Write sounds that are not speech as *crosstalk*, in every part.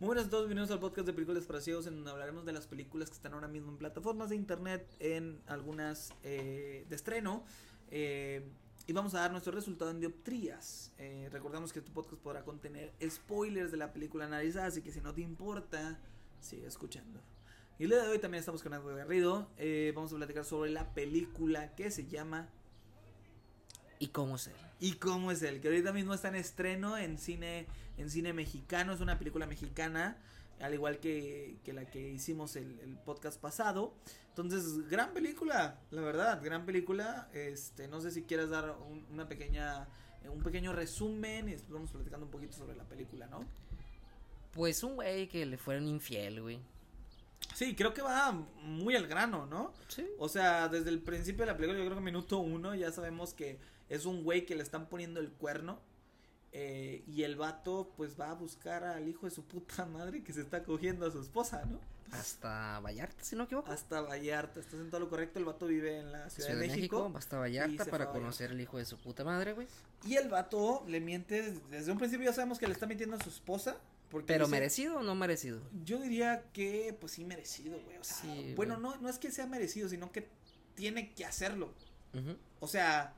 Muy buenas a todos, bienvenidos al podcast de películas para ciegos en donde hablaremos de las películas que están ahora mismo en plataformas de internet, en algunas eh, de estreno. Eh, y vamos a dar nuestro resultado en dioptrías. Eh, recordamos que este podcast podrá contener spoilers de la película analizada, así que si no te importa, sigue escuchando. Y el día de hoy también estamos con Algo Garrido. Eh, vamos a platicar sobre la película que se llama ¿Y cómo él? ¿Y cómo es él? Que ahorita mismo está en estreno en cine, en cine mexicano, es una película mexicana, al igual que, que la que hicimos el, podcast pasado. Entonces, gran película, la verdad, gran película. Este, no sé si quieres dar un, una pequeña, un pequeño resumen y después vamos platicando un poquito sobre la película, ¿no? Pues un güey que le fueron infiel, güey. Sí, creo que va muy al grano, ¿no? Sí. O sea, desde el principio de la película, yo creo que minuto uno, ya sabemos que es un güey que le están poniendo el cuerno. Eh, y el vato, pues va a buscar al hijo de su puta *laughs* madre que se está cogiendo a su esposa, ¿no? Hasta Vallarta, si no me equivoco. Hasta Vallarta, estás en todo lo correcto. El vato vive en la Ciudad, Ciudad de México. México hasta Vallarta para conocer al hijo de su puta madre, güey. Y el vato le miente, desde un principio ya sabemos que le está mintiendo a su esposa. Pero dice, merecido o no merecido? Yo diría que, pues sí, merecido, güey. O sea, sí, bueno, no, no es que sea merecido, sino que tiene que hacerlo. Uh -huh. O sea,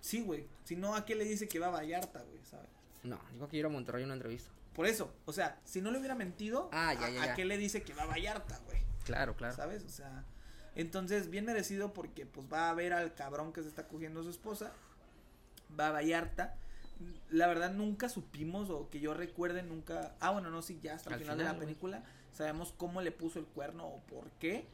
sí, güey. Si no, ¿a qué le dice que va a Vallarta, güey? ¿Sabes? No, dijo que iba a Monterrey una entrevista. Por eso, o sea, si no le hubiera mentido, ah, ya, ya, ¿a, ya. ¿a qué le dice que va a Vallarta, güey? Claro, claro. ¿Sabes? O sea, entonces, bien merecido porque, pues, va a ver al cabrón que se está cogiendo a su esposa. Va a Vallarta la verdad nunca supimos o que yo recuerde nunca ah bueno no sí ya hasta el final, final, de la película wey. sabemos cómo le puso el cuerno o por qué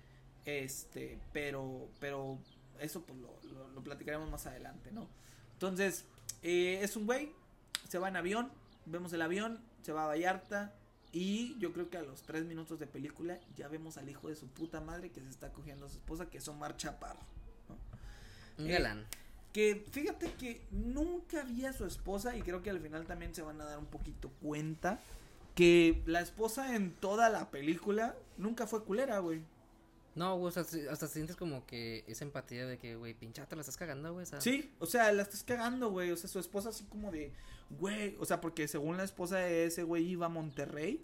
este pero pero eso pues lo, lo, lo platicaremos más adelante no entonces eh, es un güey se va en avión vemos el avión se va a Vallarta y yo creo que a los tres minutos de película ya vemos al hijo de su puta madre que se está cogiendo a su esposa que es Omar Chaparro ¿no? un galán eh, que fíjate que nunca vi a su esposa y creo que al final también se van a dar un poquito cuenta que la esposa en toda la película nunca fue culera, güey. No, güey, sea, hasta sientes como que esa empatía de que, güey, pinchata, la estás cagando, güey. Sí, o sea, la estás cagando, güey. O sea, su esposa así como de, güey, o sea, porque según la esposa de ese güey iba a Monterrey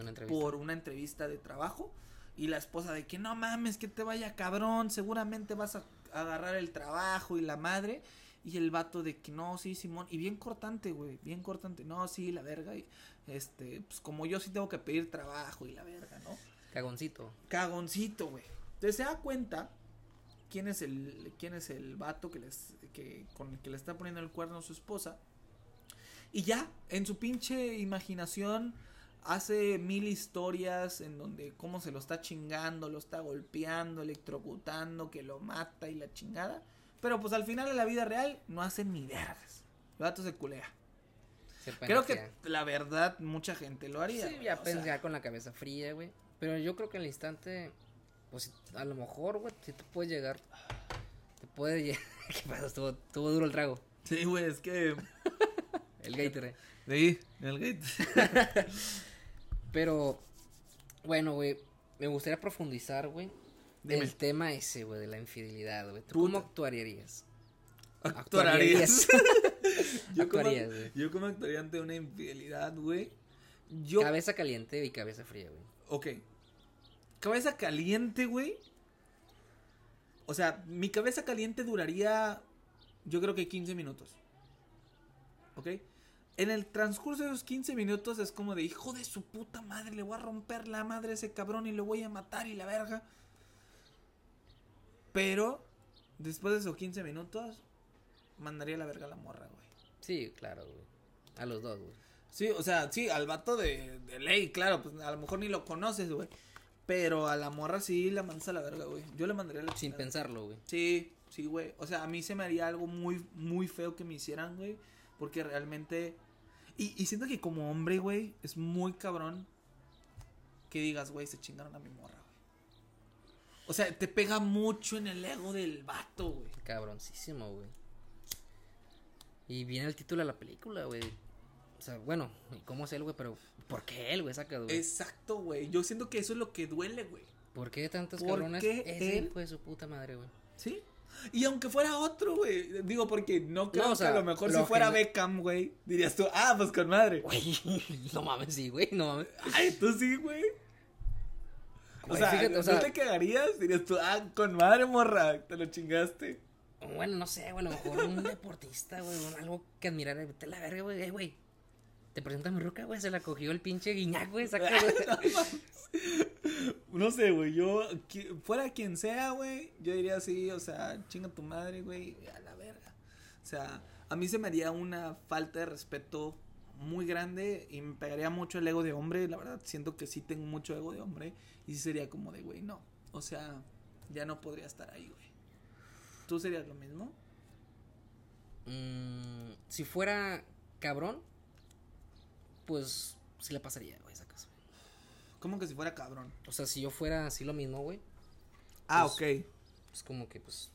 una por una entrevista de trabajo. Y la esposa de que no mames, que te vaya cabrón, seguramente vas a agarrar el trabajo y la madre. Y el vato de que no, sí, Simón. Y bien cortante, güey. Bien cortante. No, sí, la verga. Y este, pues como yo sí tengo que pedir trabajo y la verga, ¿no? Cagoncito. Cagoncito, güey. Entonces se da cuenta quién es el, quién es el vato que les, que, con el que le está poniendo el cuerno a su esposa. Y ya, en su pinche imaginación hace mil historias en donde cómo se lo está chingando, lo está golpeando, electrocutando, que lo mata y la chingada. Pero pues al final en la vida real no hacen ni vergas. El vato se culea. Se creo que la verdad mucha gente lo haría. Sí, ya pensar con la cabeza fría, güey. Pero yo creo que en el instante, pues a lo mejor, güey, si te puede llegar. Te puede llegar. *laughs* ¿Qué pasa? Estuvo, estuvo duro el trago. Sí, güey, es que. *laughs* el Gatorade. Sí, el Gatorade. *laughs* Pero, bueno, güey, me gustaría profundizar, güey, el tema ese, güey, de la infidelidad, güey. ¿Cómo actuarías? ¿Actuarías? *laughs* yo, actuarías, como, yo como actuaría ante una infidelidad, güey. Yo... Cabeza caliente y cabeza fría, güey. Ok. Cabeza caliente, güey. O sea, mi cabeza caliente duraría, yo creo que 15 minutos. ¿Ok? En el transcurso de esos 15 minutos es como de hijo de su puta madre, le voy a romper la madre a ese cabrón y lo voy a matar y la verga. Pero después de esos 15 minutos mandaría la verga a la morra, güey. Sí, claro, güey. A los dos, güey. Sí, o sea, sí, al vato de, de ley, claro, pues a lo mejor ni lo conoces, güey. Pero a la morra sí la mandas a la verga, güey. Yo le mandaría la Sin pensarlo, güey. Sí, sí, güey. O sea, a mí se me haría algo muy, muy feo que me hicieran, güey. Porque realmente. Y, y siento que como hombre, güey, es muy cabrón que digas, güey, se chingaron a mi morra, güey. O sea, te pega mucho en el ego del vato, güey. Cabroncísimo, güey. Y viene el título de la película, güey. O sea, bueno, ¿cómo es él, güey? Pero, ¿por qué él, güey? Saca, güey. Exacto, güey. Yo siento que eso es lo que duele, güey. ¿Por qué tantos ¿Por cabrones? qué él? hijo de su puta madre, güey. ¿Sí? Y aunque fuera otro, güey. Digo, porque no creo No, o sea, que a lo mejor lo si fuera que- Beckham, güey, dirías tú, ah, pues con madre. Güey, *laughs* no mames, sí, güey, no mames. Ay, tú sí, güey. O sea, fíjate, o ¿no sea- te cagarías? Dirías tú, ah, con madre, morra, te lo chingaste. Bueno, no sé, güey, a lo mejor un *laughs* deportista, güey, algo que admirar, vete la verga, güey, eh, güey. Te presenta a mi ruca, güey, se la cogió el pinche guiñac, güey, saca. *laughs* No sé, güey, yo, fuera quien sea, güey, yo diría así, o sea, chinga tu madre, güey, a la verga. O sea, a mí se me haría una falta de respeto muy grande y me pegaría mucho el ego de hombre, la verdad, siento que sí tengo mucho ego de hombre y sí sería como de, güey, no, o sea, ya no podría estar ahí, güey. ¿Tú serías lo mismo? Mm, si fuera cabrón, pues sí le pasaría, güey, sacas. Como que si fuera cabrón. O sea, si yo fuera así lo mismo, güey, Ah, Pues- ok. pues como que, pues,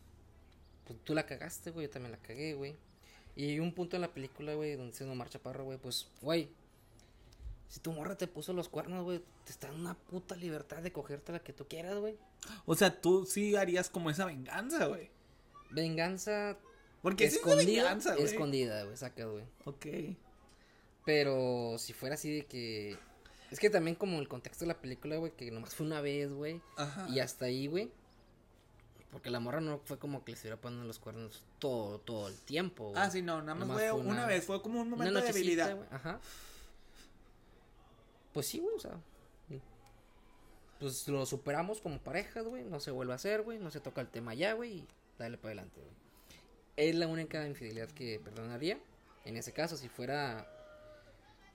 pues tú la cagaste, güey, yo también la cagué, güey. Y hay un punto en la película, güey, donde dice Omar Chaparro, güey, pues, güey, si tu morra te puso los cuernos, güey, te está dando una puta libertad de cogerte la que tú quieras, güey. O sea, tú sí harías como esa venganza, güey. Venganza Porque es escondida, venganza, güey. escondida, güey, saca, güey. Ok. Pero si fuera así de que... Es que también como el contexto de la película, güey, que nomás fue una vez, güey. Ajá. Y hasta ahí, güey. Porque la morra no fue como que le estuviera poniendo los cuernos todo, todo el tiempo, güey. Ah, sí, no, nada más Nomás fue fue una, una- vez, fue como un momento de debilidad. Ajá. Pues sí, güey, o sea. Pues lo superamos como parejas, güey. No se vuelve a hacer, güey. No se toca el tema ya, güey. Y dale para adelante, güey. Es la única infidelidad que perdonaría. En ese caso, si fuera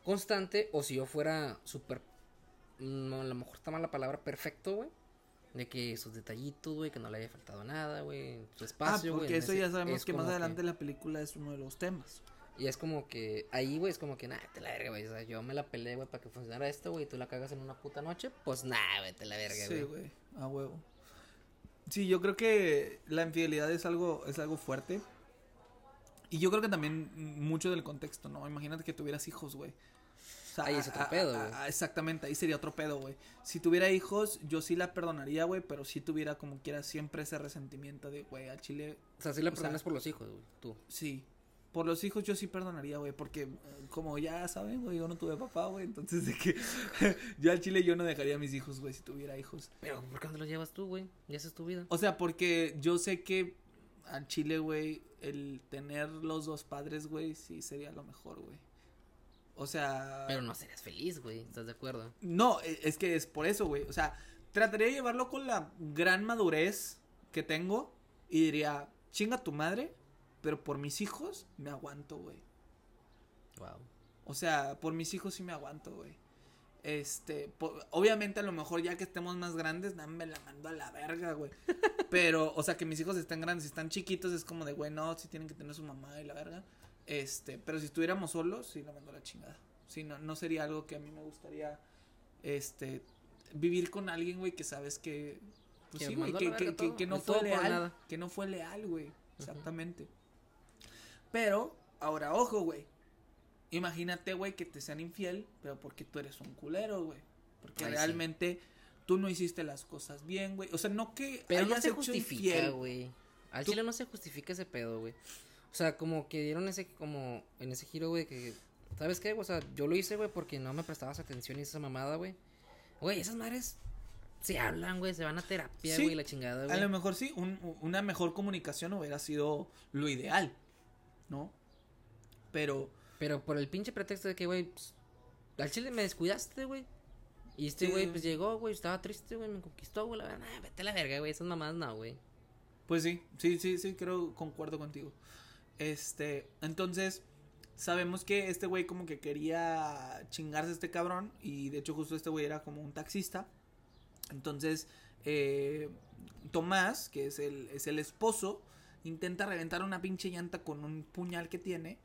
constante o si yo fuera súper. No, a lo mejor está mal la palabra perfecto, güey. De que sus detallitos, güey, que no le haya faltado nada, güey. Su Ah, espacio, güey. porque en eso ya sabemos es que más adelante la película es uno de los temas. y es como que ahí, güey, es como que, nah, te la verga, güey. O sea, yo me la peleé, güey, para que funcionara esto, güey. y Tú la cagas en una puta noche. Pues nah, güey, te la verga, Sí, güey. güey, a huevo. Sí, yo creo que la infidelidad es algo, es algo fuerte. Y yo creo que también mucho del contexto, ¿no? Imagínate que tuvieras hijos, güey. O sea, Ahí es otro a- pedo, güey. exactamente, ahí sería otro pedo, güey. Si tuviera hijos, yo sí la perdonaría, güey, pero si tuviera como quiera siempre ese resentimiento de, güey, al chile, O sea, sí la sea- perdonas por los hijos, güey. Tú. sí. Por los hijos yo sí perdonaría, güey, porque eh, como ya saben, güey, yo no tuve papá, güey, entonces de que *laughs* yo al chile yo no dejaría a mis hijos, güey, si tuviera hijos. Pero, ¿por qué no los llevas tú, güey? Y esa es tu vida. O sea, porque yo sé que al Chile, güey, el tener los dos padres, güey, sí sería lo mejor, güey. O sea... Pero no serías feliz, güey. ¿Estás de acuerdo? No, e- es que es por eso, güey. O sea, trataría de llevarlo con la gran madurez que tengo y diría, chinga tu madre, pero por mis hijos me aguanto, güey. Wow. O sea, por mis hijos sí me aguanto, güey. Este, obviamente a lo mejor ya que estemos más grandes, me la mando a la verga, güey. *laughs* Pero, o sea, que mis hijos estén grandes, si están chiquitos, es como de, güey, no, si tienen que tener su mamá y la verga. Este, pero si estuviéramos solos, sí la mando a la chingada. Sí, no, no sería algo que a mí me gustaría, este, vivir con alguien, güey, que sabes que, pues Que sí, güey, que, que, no fue leal, que no fue leal, güey, exactamente. Pero, ahora, ojo, güey. Imagínate, güey, que te sean infiel, pero porque tú eres un culero, güey. Porque Ay, sí. realmente tú no hiciste las cosas bien, güey. O sea, no que Pero no hayas se hecho justifica, güey. Al Tú- chile no se justifica ese pedo, güey. O sea, como que dieron ese, como, en ese giro, güey, que, ¿sabes qué? O sea, yo lo hice, güey, porque no me prestabas atención y esa mamada, güey. Güey, esas madres se hablan, güey, se van a terapia, Sí, güey, la chingada, A güey. lo mejor sí, un- una mejor comunicación hubiera sido lo ideal, ¿no? Pero, Pero por el pinche pretexto de que, güey, pues, al chile me descuidaste, güey. Y este Sí. güey, pues llegó, güey, estaba triste, güey, me conquistó, güey, la verdad, nah, vete a la verga, güey, esas mamadas no, güey. pues sí, sí, sí, sí, creo, concuerdo contigo. Este, entonces, sabemos que este güey como que quería chingarse a este cabrón y de hecho justo este güey era como un taxista. Entonces, eh, Tomás, que es el, es el esposo, intenta reventar una pinche llanta con un puñal que tiene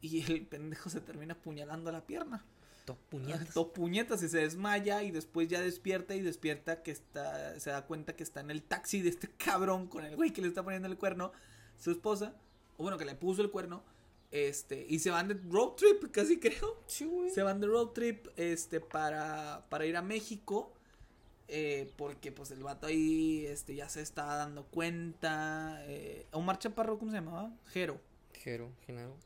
y el pendejo se termina apuñalando la pierna. Top puñetas. Dos puñetas y se desmaya y después ya despierta y despierta que está, se da cuenta que está en el taxi de este cabrón con el güey que le está poniendo el cuerno, su esposa, o bueno, que le puso el cuerno, este, y se van de road trip, casi creo. Sí, güey. Se van de road trip, este, para, para ir a México. eh, porque pues el vato ahí este, ya se está dando cuenta. Eh, Omar Chaparro, ¿cómo se llamaba? Jero. Jero, Genaro.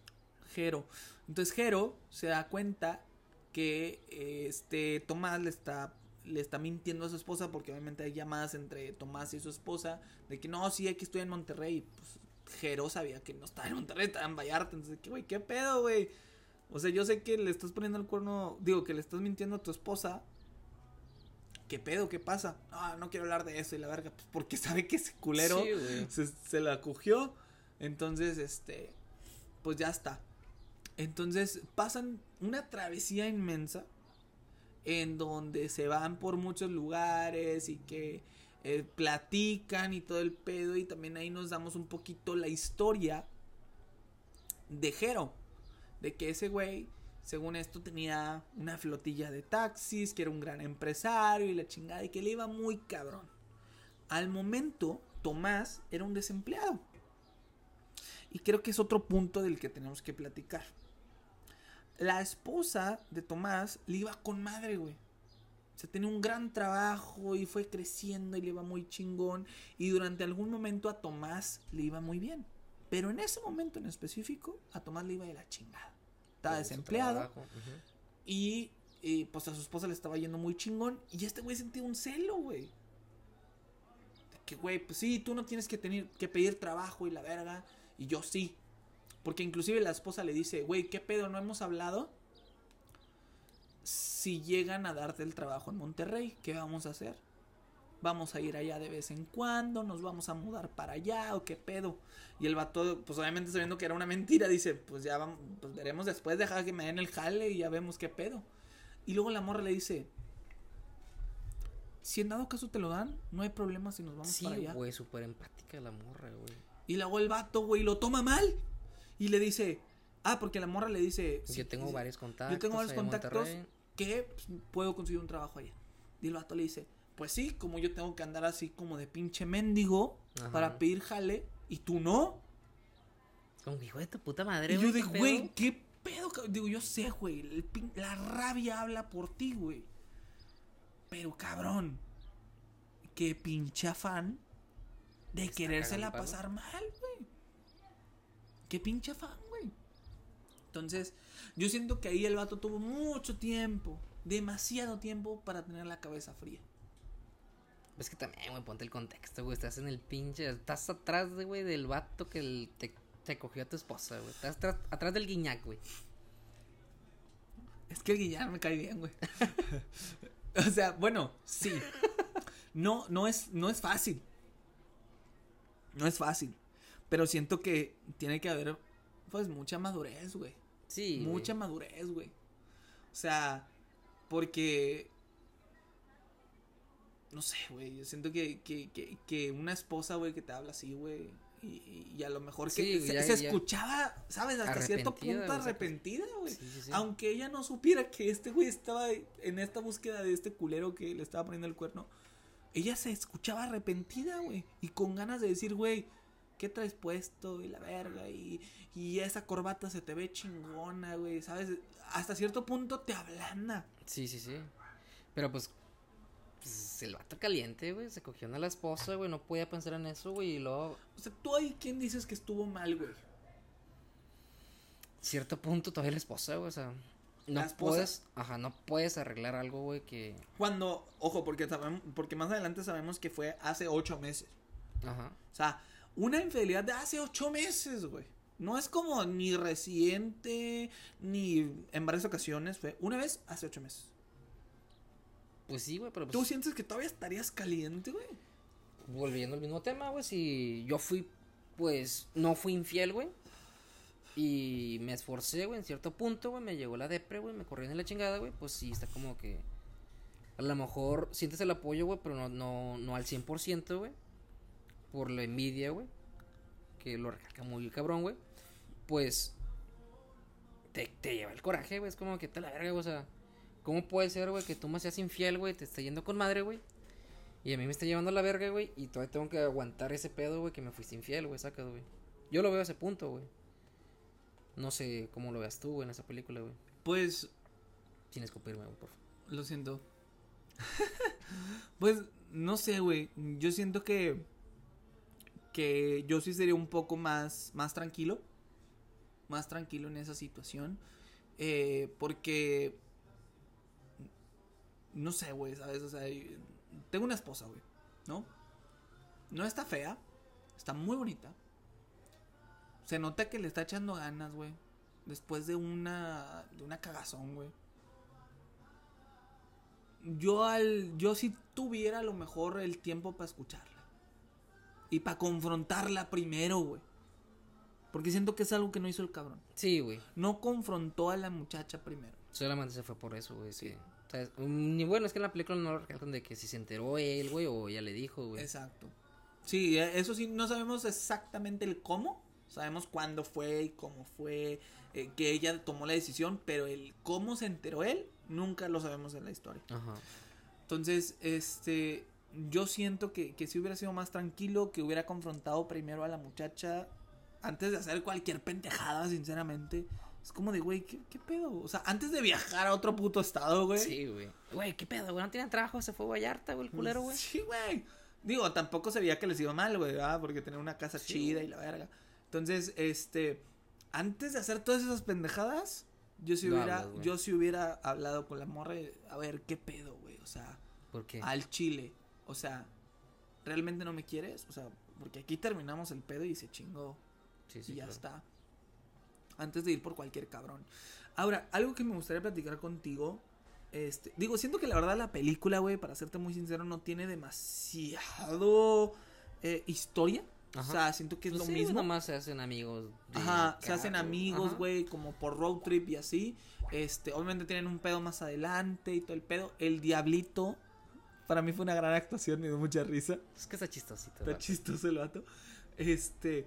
Jero. Entonces Jero se da cuenta que este Tomás le está le está mintiendo a su esposa porque obviamente hay llamadas entre Tomás y su esposa de que no, sí, aquí estoy en Monterrey. Pues Jero sabía que no estaba en Monterrey, estaba en Vallarta. Entonces, ¿qué, güey? ¿Qué pedo, güey? O sea, yo sé que le estás poniendo el cuerno, digo, que le estás mintiendo a tu esposa. ¿Qué pedo? ¿Qué pasa? No, no quiero hablar de eso y la verga, pues porque sabe que ese culero Sí, güey. se, se la cogió. Entonces, este, pues ya está. Entonces pasan una travesía inmensa en donde se van por muchos lugares y que eh, platican y todo el pedo y también ahí nos damos un poquito la historia de Jero, de que ese güey, según esto, tenía una flotilla de taxis, que era un gran empresario y la chingada y que le iba muy cabrón. Al momento, Tomás era un desempleado. Y creo que es otro punto del que tenemos que platicar. La esposa de Tomás le iba con madre, güey. O sea, tenía un gran trabajo y fue creciendo y le iba muy chingón. Y durante algún momento a Tomás le iba muy bien. Pero en ese momento en específico, a Tomás le iba de la chingada. Estaba desempleado y eh, pues a su esposa le estaba yendo muy chingón. Y este güey sentía un celo, güey. De que, güey, pues sí, tú no tienes que tener que pedir trabajo y la verga. Y yo sí. Porque inclusive la esposa le dice, güey, ¿qué pedo? ¿No hemos hablado? Si llegan a darte el trabajo en Monterrey, ¿qué vamos a hacer? Vamos a ir allá de vez en cuando, nos vamos a mudar para allá o qué pedo. Y el vato, pues obviamente sabiendo que era una mentira, dice, pues ya vamos, pues veremos después, deja que me den el jale y ya vemos qué pedo. Y luego la morra le dice, si en dado caso te lo dan, no hay problema si nos vamos Sí, para allá. güey, súper empática la morra, güey. Y luego el vato, güey, lo toma mal. Y le dice, ah, porque la morra le dice, Yo "Sí, tengo varios contactos. yo tengo varios contactos que pues, puedo conseguir un trabajo allá. Y el vato le dice, pues sí, como yo tengo que andar así como de pinche mendigo Ajá. para pedir jale y tú no. Como hijo de tu puta madre, Y yo digo, ¿qué güey, pedo?" ¿qué pedo? cab-?" Digo, yo sé, güey, la rabia habla por ti, güey. Pero cabrón, qué pinche afán de querérsela pasar mal, güey. Qué pinche afán, güey. Entonces, yo siento que ahí el vato tuvo mucho tiempo, demasiado tiempo para tener la cabeza fría. Es que también, güey, ponte el contexto, güey. Estás en el pinche. Estás atrás, güey, del vato que el- te, te cogió a tu esposa, güey. Estás atrás, atrás del guiñac, güey. Es que el Guillermo me cae bien, güey. *laughs* o sea, bueno, sí. No, no es, no es fácil. No es fácil. Pero siento que tiene que haber, pues, mucha madurez, güey. Sí. güey. mucha madurez, güey. O sea, porque. No sé, güey. Yo siento que, que, que, que una esposa, güey, que te habla así, güey. Y, y a lo mejor que Sí, se, ya- se ya. escuchaba, ¿sabes? Hasta cierto punto sacas- arrepentida, güey. Sí, sí, sí. Aunque ella no supiera que este güey estaba en esta búsqueda de este culero que le estaba poniendo el cuerno, ella se escuchaba arrepentida, güey. Y con ganas de decir, güey, ¿qué traes puesto? Y la verga. Y, y esa corbata se te ve chingona, güey. ¿Sabes? Hasta cierto punto te ablanda. Sí, sí, sí. Pero pues. pues, el vato caliente, güey. Se cogió a la esposa, güey. No podía pensar en eso, güey. Y luego. O sea, tú ahí, ¿quién dices que estuvo mal, güey? Cierto punto todavía la esposa, güey. O sea. No puedes. Ajá, no puedes arreglar algo, güey, que. Cuando, ojo, porque sabemos, porque más adelante sabemos que fue hace ocho meses. Ajá. O sea, una infidelidad de hace ocho meses, güey. No es como ni reciente, ni en varias ocasiones. Fue una vez hace ocho meses. Pues sí, güey, pero pues. ¿Tú sientes que todavía estarías caliente, güey? volviendo al mismo tema, güey, si yo fui, pues, no fui infiel, güey. Y me esforcé, güey, en cierto punto, güey, me llegó la depre, güey, me corrí en la chingada, güey, pues sí, está como que... A lo mejor sientes el apoyo, güey, pero no, no, no al 100%, güey. Por la envidia, güey. Que lo recalca muy cabrón, güey. Pues... Te, te lleva el coraje, güey, es como que te la verga, güey, o sea... ¿Cómo puede ser, güey, que tú me seas infiel, güey, te está yendo con madre, güey? Y a mí me está llevando la verga, güey. Y todavía tengo que aguantar ese pedo, güey, que me fuiste infiel, güey, sacas, güey. Yo lo veo a ese punto, güey. No sé cómo lo veas tú, güey, en esa película, güey. Pues, Sin escupirme, güey, por favor. lo siento. *laughs* Pues, no sé, güey. Yo siento que. Que yo sí sería un poco más. Más tranquilo. Más tranquilo en esa situación. Eh, porque. No sé, güey, ¿sabes? O sea, tengo una esposa, güey. ¿No? No está fea. Está muy bonita. Se nota que le está echando ganas, güey. Después de una. De una cagazón, güey yo al yo si tuviera a lo mejor el tiempo para escucharla y para confrontarla primero, güey. Porque siento que es algo que no hizo el cabrón. Sí, güey. No confrontó a la muchacha primero. Solamente se fue por eso, güey. Sí. O sea, ni bueno, es que en la película no lo recalcan de que si se enteró él, güey, o ella le dijo, güey. Exacto. Sí, eh, eso sí, no sabemos exactamente el cómo. Sabemos cuándo fue y cómo fue eh, que ella tomó la decisión, pero el cómo se enteró él, nunca lo sabemos en la historia. Ajá. Entonces, este, yo siento que, que si hubiera sido más tranquilo, que hubiera confrontado primero a la muchacha antes de hacer cualquier pendejada, sinceramente. Es como de, güey, ¿qué, ¿qué pedo? O sea, antes de viajar a otro puto estado, güey. Sí, güey. Güey, ¿qué pedo, güey? No tienen trabajo, se fue a Vallarta, güey, el culero, güey. Sí, güey. Digo, tampoco se veía que les iba mal, güey, ¿verdad? Porque tenía una casa Sí, chida güey. y la verga. Entonces, este, antes de hacer todas esas pendejadas, yo Lo hubiera, hablas, yo sí hubiera hablado con la morra a ver, ¿qué pedo, güey? O sea, ¿Por qué? al chile. O sea, ¿realmente no me quieres? O sea, porque aquí terminamos el pedo y se chingó. Sí, sí, y ya claro. está. Antes de ir por cualquier cabrón. Ahora, algo que me gustaría platicar contigo. Este, digo, siento que la verdad la película, güey, para serte muy sincero, no tiene demasiado eh, historia. O sea, siento que es Pues lo sí, mismo. nomás se hacen amigos. Ajá, se hacen amigos, güey, como por road trip y así. Este, obviamente tienen un pedo más adelante y todo el pedo. El Diablito, para mí fue una gran actuación, me dio mucha risa. Es que está chistosito. Está güey. chistoso el vato. Este,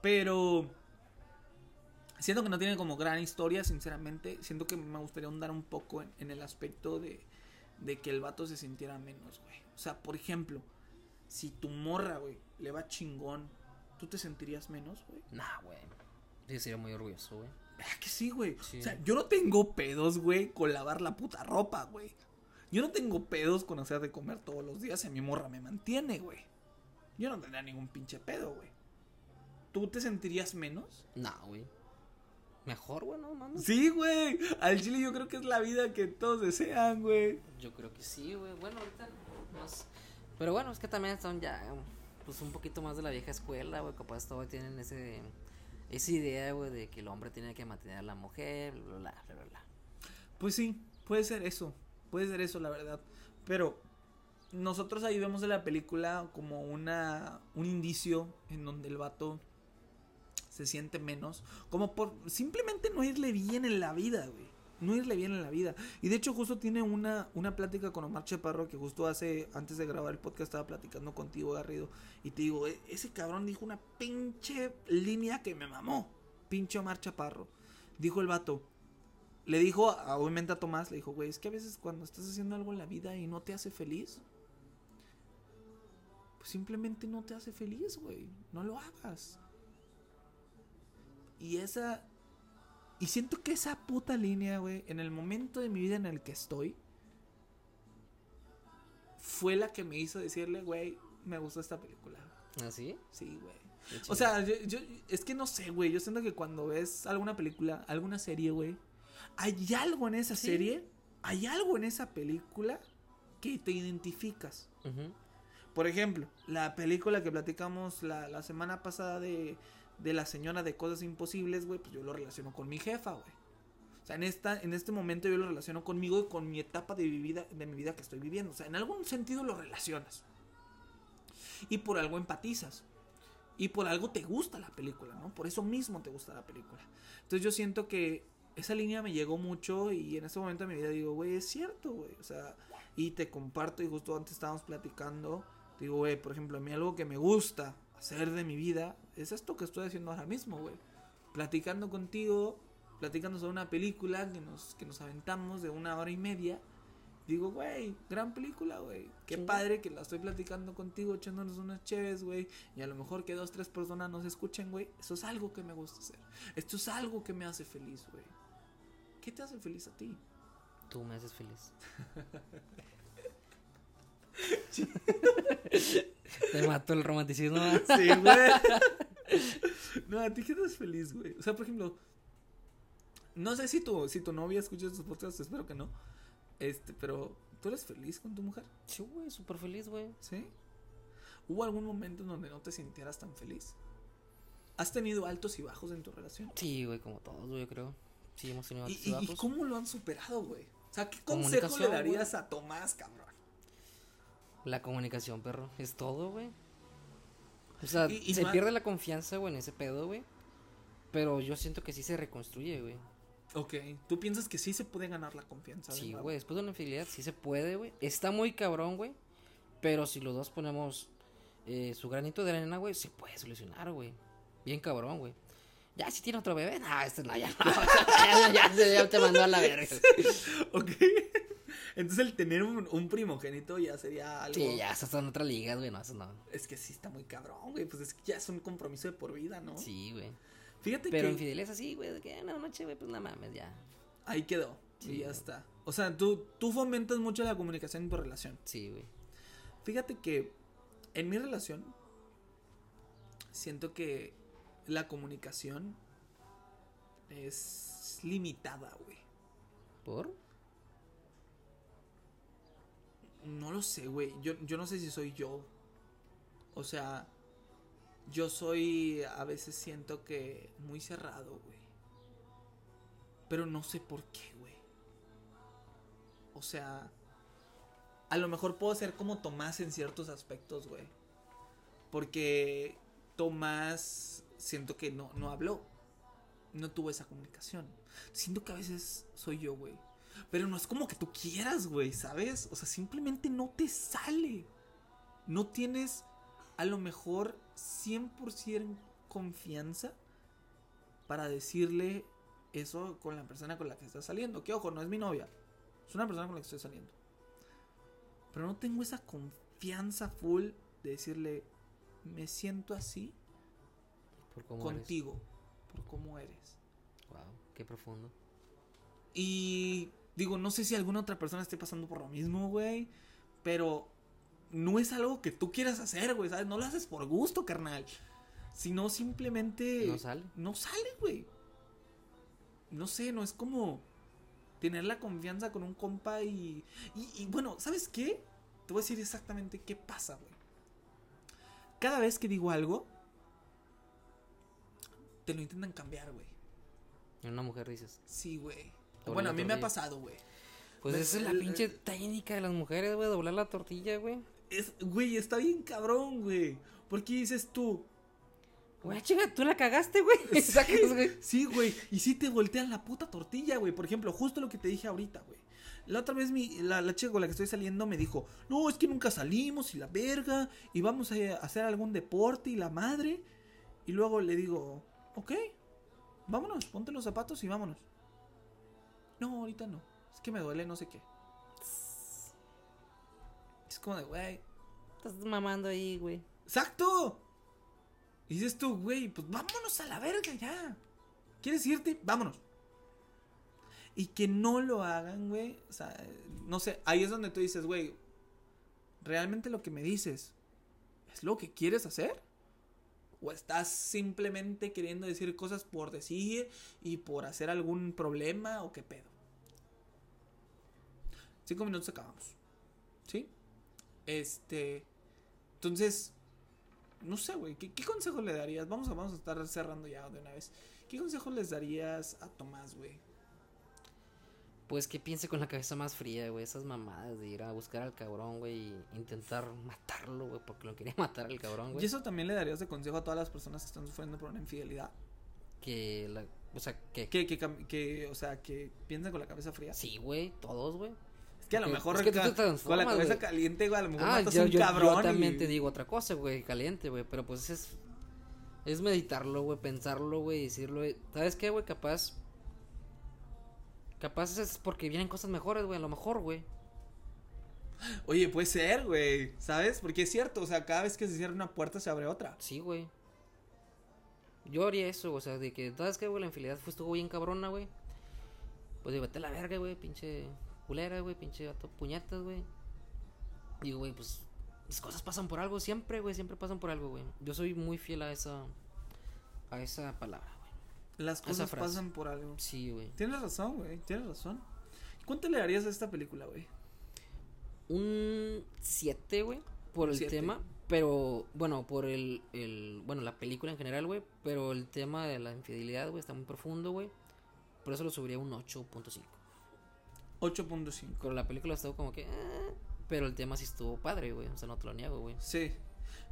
pero siento que no tiene como gran historia, sinceramente. Siento que me gustaría ahondar un poco en, en el aspecto de, de que el vato se sintiera menos, güey. O sea, por ejemplo, si tu morra, güey, le va chingón, ¿tú te sentirías menos, güey? Nah, güey. Sería muy orgulloso, güey. ¿Verdad que sí, güey? Sí. O sea, yo no tengo pedos, güey, con lavar la puta ropa, güey. Yo no tengo pedos con hacer de comer todos los días y mi morra me mantiene, güey. Yo no tendría ningún pinche pedo, güey. ¿Tú te sentirías menos? Nah, güey. Mejor, güey, no mames. Sí, güey. Al chile yo creo que es la vida que todos desean, güey. Yo creo que sí, güey. Bueno, ahorita más. Pero bueno, es que también son ya, pues un poquito más de la vieja escuela, güey. Capaz todavía tienen ese, esa idea, güey, de que el hombre tiene que mantener a la mujer, bla, bla, bla, bla. Pues sí, puede ser eso. Puede ser eso, la verdad. Pero nosotros ahí vemos en la película como una un indicio en donde el vato se siente menos, como por simplemente no irle bien en la vida, güey. No irle bien en la vida. Y de hecho justo tiene una, una plática con Omar Chaparro que justo hace, antes de grabar el podcast estaba platicando contigo, Garrido. Y te digo, "E- ese cabrón dijo una pinche línea que me mamó. Pinche Omar Chaparro. Dijo el vato, le dijo, a- obviamente a Tomás, le dijo, güey, es que a veces cuando estás haciendo algo en la vida y no te hace feliz, pues simplemente no te hace feliz, güey. No lo hagas. Y esa... Y siento que esa puta línea, güey, en el momento de mi vida en el que estoy, fue la que me hizo decirle, güey, me gustó esta película. ¿Ah, sí? Sí, güey. O sea, yo, yo- es que no sé, güey. Yo siento que cuando ves alguna película, alguna serie, güey, hay algo en esa Sí. serie, hay algo en esa película que te identificas. Por ejemplo, la película que platicamos la, la semana pasada de, de la señora de cosas imposibles, güey, pues yo lo relaciono con mi jefa, güey. O sea, en, esta, en este momento yo lo relaciono conmigo y con mi etapa de, vida, de mi vida que estoy viviendo. O sea, en algún sentido lo relacionas. Y por algo empatizas. Y por algo te gusta la película, ¿no? Por eso mismo te gusta la película. Entonces yo siento que esa línea me llegó mucho y en ese momento de mi vida digo, güey, es cierto, güey. O sea, y te comparto y justo antes estábamos platicando. Digo, güey, por ejemplo, a mí algo que me gusta hacer de mi vida es esto que estoy haciendo ahora mismo, güey. Platicando contigo, platicando sobre una película que nos, que nos aventamos de una hora y media. Digo, güey, gran película, güey. Qué Sí. padre que la estoy platicando contigo, echándonos unas chéves, güey. Y a lo mejor que dos, tres personas nos escuchen, güey. Eso es algo que me gusta hacer. Esto es algo que me hace feliz, güey. ¿Qué te hace feliz a ti? Tú me haces feliz. *laughs* Te mató el romanticismo. Sí, güey. No, a ti qué te feliz, güey. O sea, por ejemplo, no sé si tu, si tu novia escucha estos podcasts, espero que no. Este, pero, ¿tú eres feliz con tu mujer? Sí, güey, súper feliz, güey. ¿Sí? ¿Hubo algún momento en donde no te sintieras tan feliz? ¿Has tenido altos y bajos en tu relación? Sí, güey, como todos, güey, yo creo. Sí, hemos tenido ¿Y, y cómo lo han superado, güey? O sea, ¿qué consejo le darías a Tomás, cabrón? La comunicación, perro. Es todo, güey. O sea, Y- y se pierde la confianza, güey, en ese pedo, güey. Pero yo siento que sí se reconstruye, güey. Ok, ¿tú piensas que sí se puede ganar la confianza? Sí, güey, después de una infidelidad sí se puede, güey. Está muy cabrón, güey. Pero si los dos ponemos eh, su granito de arena, güey, se puede solucionar, güey. Bien cabrón, güey. Ya, si tiene otro bebé, no, este no, ya, no. *laughs* ya, ya, ya, ya te mandó a la verga. Ok. Entonces el tener un, un primogénito ya sería algo... Sí, ya, esas son otras ligas, güey, no, eso no. Es que sí está muy cabrón, güey. Pues es que ya es un compromiso de por vida, ¿no? Sí, güey. Fíjate Pero que infidelidad es así, güey, de que una noche, güey, pues no mames, ya. ahí quedó. Sí, y ya güey. está. O sea, tú, tú fomentas mucho la comunicación en tu relación. Sí, güey. Fíjate que en mi relación siento que la comunicación es limitada, güey. ¿Por? No lo sé, güey. Yo, yo no sé si soy yo. O sea, yo soy a veces siento que muy cerrado, güey. Pero no sé por qué, güey. O sea, a lo mejor puedo ser como Tomás en ciertos aspectos, güey. Porque Tomás siento que no, no habló. No tuvo esa comunicación. Siento que a veces soy yo, güey. Pero no es como que tú quieras, güey, ¿sabes? O sea, simplemente no te sale. No tienes a lo mejor 100% confianza para decirle eso con la persona con la que estás saliendo. Que ojo, no es mi novia. Es una persona con la que estoy saliendo. Pero no tengo esa confianza full de decirle, me siento así ¿Por cómo contigo, por cómo eres. Wow, qué profundo. Y digo, no sé si alguna otra persona esté pasando por lo mismo, güey. Pero no es algo que tú quieras hacer, güey, ¿sabes? No lo haces por gusto, carnal. Sino simplemente... No sale. No sale, güey. No sé, no es como tener la confianza con un compa y, y... y bueno, ¿sabes qué? Te voy a decir exactamente qué pasa, güey. Cada vez que digo algo, te lo intentan cambiar, güey. En una mujer dices. Sí, güey. Bueno, a mí me ha pasado, güey. Pues esa es la pinche técnica de las mujeres, güey, doblar la tortilla, güey. Es, güey, está bien cabrón, güey. Porque dices tú, Güey, chinga, tú la cagaste, güey. *laughs* *laughs* Sacas, güey. sí, güey, y sí te voltean la puta tortilla, güey. Por ejemplo, justo lo que te dije ahorita, güey. La otra vez mi, la, la chica con la que estoy saliendo me dijo, no, es que nunca salimos y la verga, y vamos a hacer algún deporte y la madre. Y luego le digo, ok, vámonos, ponte los zapatos y vámonos. No, ahorita no, es que me duele no sé qué. Es como de, güey, Estás mamando ahí, güey. ¡Exacto! Y dices tú, güey, pues vámonos a la verga ya. ¿Quieres irte? Vámonos. Y que no lo hagan, güey. O sea, no sé, ahí es donde tú dices, güey, ¿realmente lo que me dices es lo que quieres hacer? ¿O estás simplemente queriendo decir cosas por decir y por hacer algún problema o qué pedo? Cinco minutos acabamos. ¿Sí? Este. Entonces, no sé, güey. ¿qué, consejo le darías? Vamos a, vamos a estar cerrando ya de una vez. ¿Qué consejo les darías a Tomás, güey? Pues que piense con la cabeza más fría, güey. Esas mamadas de ir a buscar al cabrón, güey. Y intentar matarlo, güey. Porque lo quería *laughs* matar al cabrón, ¿Y güey. eso también le darías de consejo a todas las personas que están sufriendo por una infidelidad? Que la. O sea, que. Que, que, que o sea, que piensen con la cabeza fría. Sí, güey. Todos, güey. Es que a lo mejor es que tú te con la cabeza güey. caliente, güey, a lo mejor Ah, matas yo, un yo, cabrón. yo también y- te digo otra cosa, güey. Caliente, güey. Pero pues es. Es meditarlo, güey. Pensarlo, güey. Decirlo, güey. ¿Sabes qué, güey? Capaz. Capaz es porque vienen cosas mejores, güey. A lo mejor, güey. Oye, puede ser, güey, ¿sabes? Porque es cierto, o sea, cada vez que se cierra una puerta se abre otra. Sí, güey. Yo haría eso, o sea, de que, ¿sabes qué, güey? La infidelidad fue, estuvo bien cabrona, güey. Pues digo, vete a la verga, güey, pinche culera, güey, pinche gato puñetas, güey. Digo, güey, pues las cosas pasan por algo, siempre, güey, siempre pasan por algo, güey. Yo soy muy fiel a esa, a esa palabra. Las cosas pasan por algo. Sí, güey. Tienes razón, güey. Tienes razón. ¿Cuánto le darías a esta película, güey? Un 7, güey, por el Siete. tema, pero, bueno, por el, el, bueno, la película en general, güey, pero el tema de la infidelidad, güey, está muy profundo, güey. Por eso lo subiría a un 8.5. 8.5. Pero la película estuvo como que, eh, pero el tema sí estuvo padre, güey, o sea, no te lo niego, güey. Sí.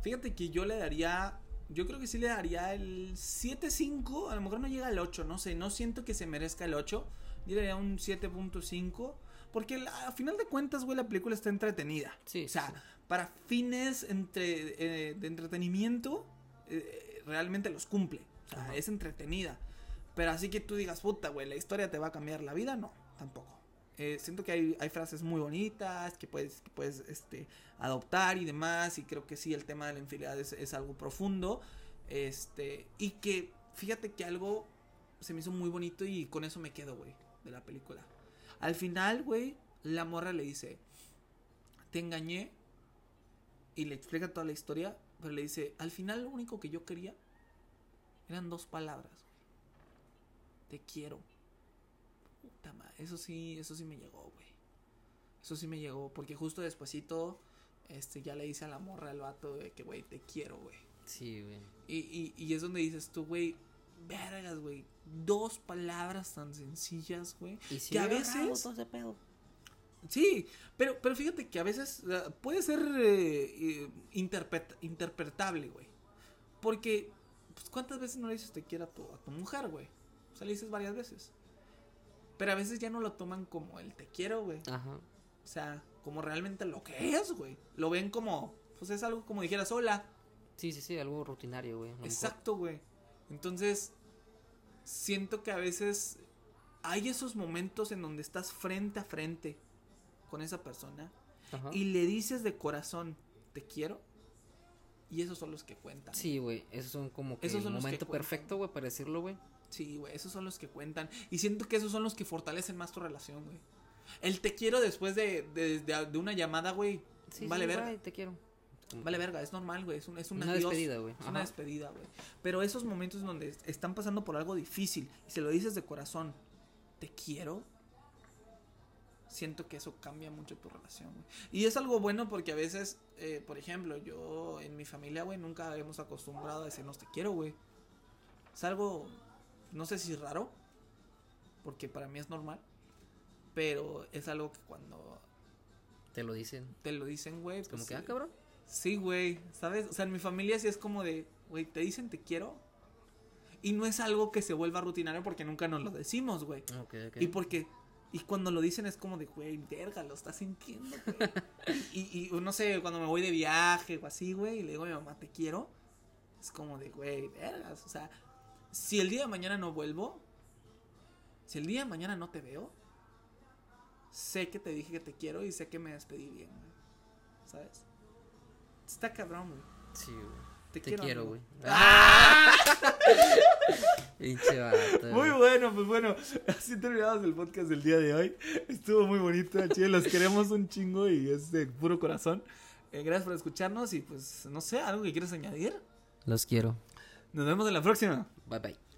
Fíjate que yo le daría. Yo creo que sí le daría el 7.5. A lo mejor no llega al 8, no sé. No siento que se merezca el 8. Yo le daría un 7.5. Porque la- a final de cuentas, güey, la película está entretenida. Sí, O sea, sí, para fines entre, eh, de entretenimiento, eh, realmente los cumple. O sea, Ajá. es entretenida. Pero así que tú digas, puta, güey, la historia te va a cambiar la vida, no, tampoco. Eh, siento que hay, hay frases muy bonitas que puedes, puedes este, adoptar y demás. Y creo que sí, el tema de la infidelidad es, algo profundo. Este, y que fíjate que algo se me hizo muy bonito y con eso me quedo, güey, de la película. Al final, güey, la morra le dice, te engañé y le explica toda la historia, pero le dice, al final lo único que yo quería eran dos palabras. Te quiero. Puta madre, eso sí, eso sí me llegó, güey. Eso sí me llegó, porque justo despuesito, este, ya le dice a la morra al vato de que, güey, te quiero, güey. Sí, güey. Y, y, y es donde dices tú, güey, vergas, güey. Dos palabras tan sencillas, güey. Y si Que a veces- todo ese pedo. Sí, pero, pero fíjate que a veces puede ser eh, eh, interpret- interpretable, güey. Porque, pues, ¿cuántas veces no le dices te quiero a tu, a tu mujer, güey? O sea, le dices varias veces. Pero a veces ya no lo toman como el te quiero, güey. Ajá. O sea, como realmente lo que es, güey. Lo ven como, pues es algo como dijeras, hola. Sí, sí, sí, algo rutinario, güey. Exacto, güey. Entonces, siento que a veces hay esos momentos en donde estás frente a frente con esa persona Ajá. y le dices de corazón, te quiero. Y esos son los que cuentan. Sí, güey, esos son como que Esos el son que momento perfecto, güey, para decirlo, güey. Sí, güey, esos son los que cuentan. Y siento que esos son los que fortalecen más tu relación, güey. El te quiero después de, de, de- de una llamada, güey. Sí, vale sí, verga. te quiero. Vale verga, es normal, güey. Es un, es un Una adiós. despedida, güey. Es una despedida, güey. Pero esos momentos donde est- están pasando por algo difícil y se lo dices de corazón, te quiero. Siento que eso cambia mucho tu relación, güey. Y es algo bueno porque a veces, eh, por ejemplo, yo en mi familia, güey, nunca hemos acostumbrado a decirnos te quiero, güey. Es algo, no sé si raro, porque para mí es normal. Pero es algo que cuando Te lo dicen. te lo dicen, güey. Como pues, que, ah, cabrón. Sí, güey, ¿sabes? O sea, en mi familia sí es como de, güey, te dicen te quiero. Y no es algo que se vuelva rutinario porque nunca nos lo decimos, güey. Y porque, y cuando lo dicen es como de, güey, verga, lo estás sintiendo, güey. y, y no sé, cuando me voy de viaje o así, güey, y le digo a mi mamá, te quiero. Es como de, güey, vergas. O sea, si el día de mañana no vuelvo, si el día de mañana no te veo, sé que te dije que te quiero y sé que me despedí bien, güey. ¿Sabes? Está cabrón, güey. Sí, güey. Te, Te quiero, güey. *laughs* *laughs* ¡Ah! Muy bueno, pues bueno, *laughs* así terminamos el podcast del día de hoy. Estuvo muy bonito, chile, los queremos un chingo y es de puro corazón. Eh, gracias por escucharnos y pues no sé, algo que quieres añadir. Los quiero. Nos vemos en la próxima. Bye bye.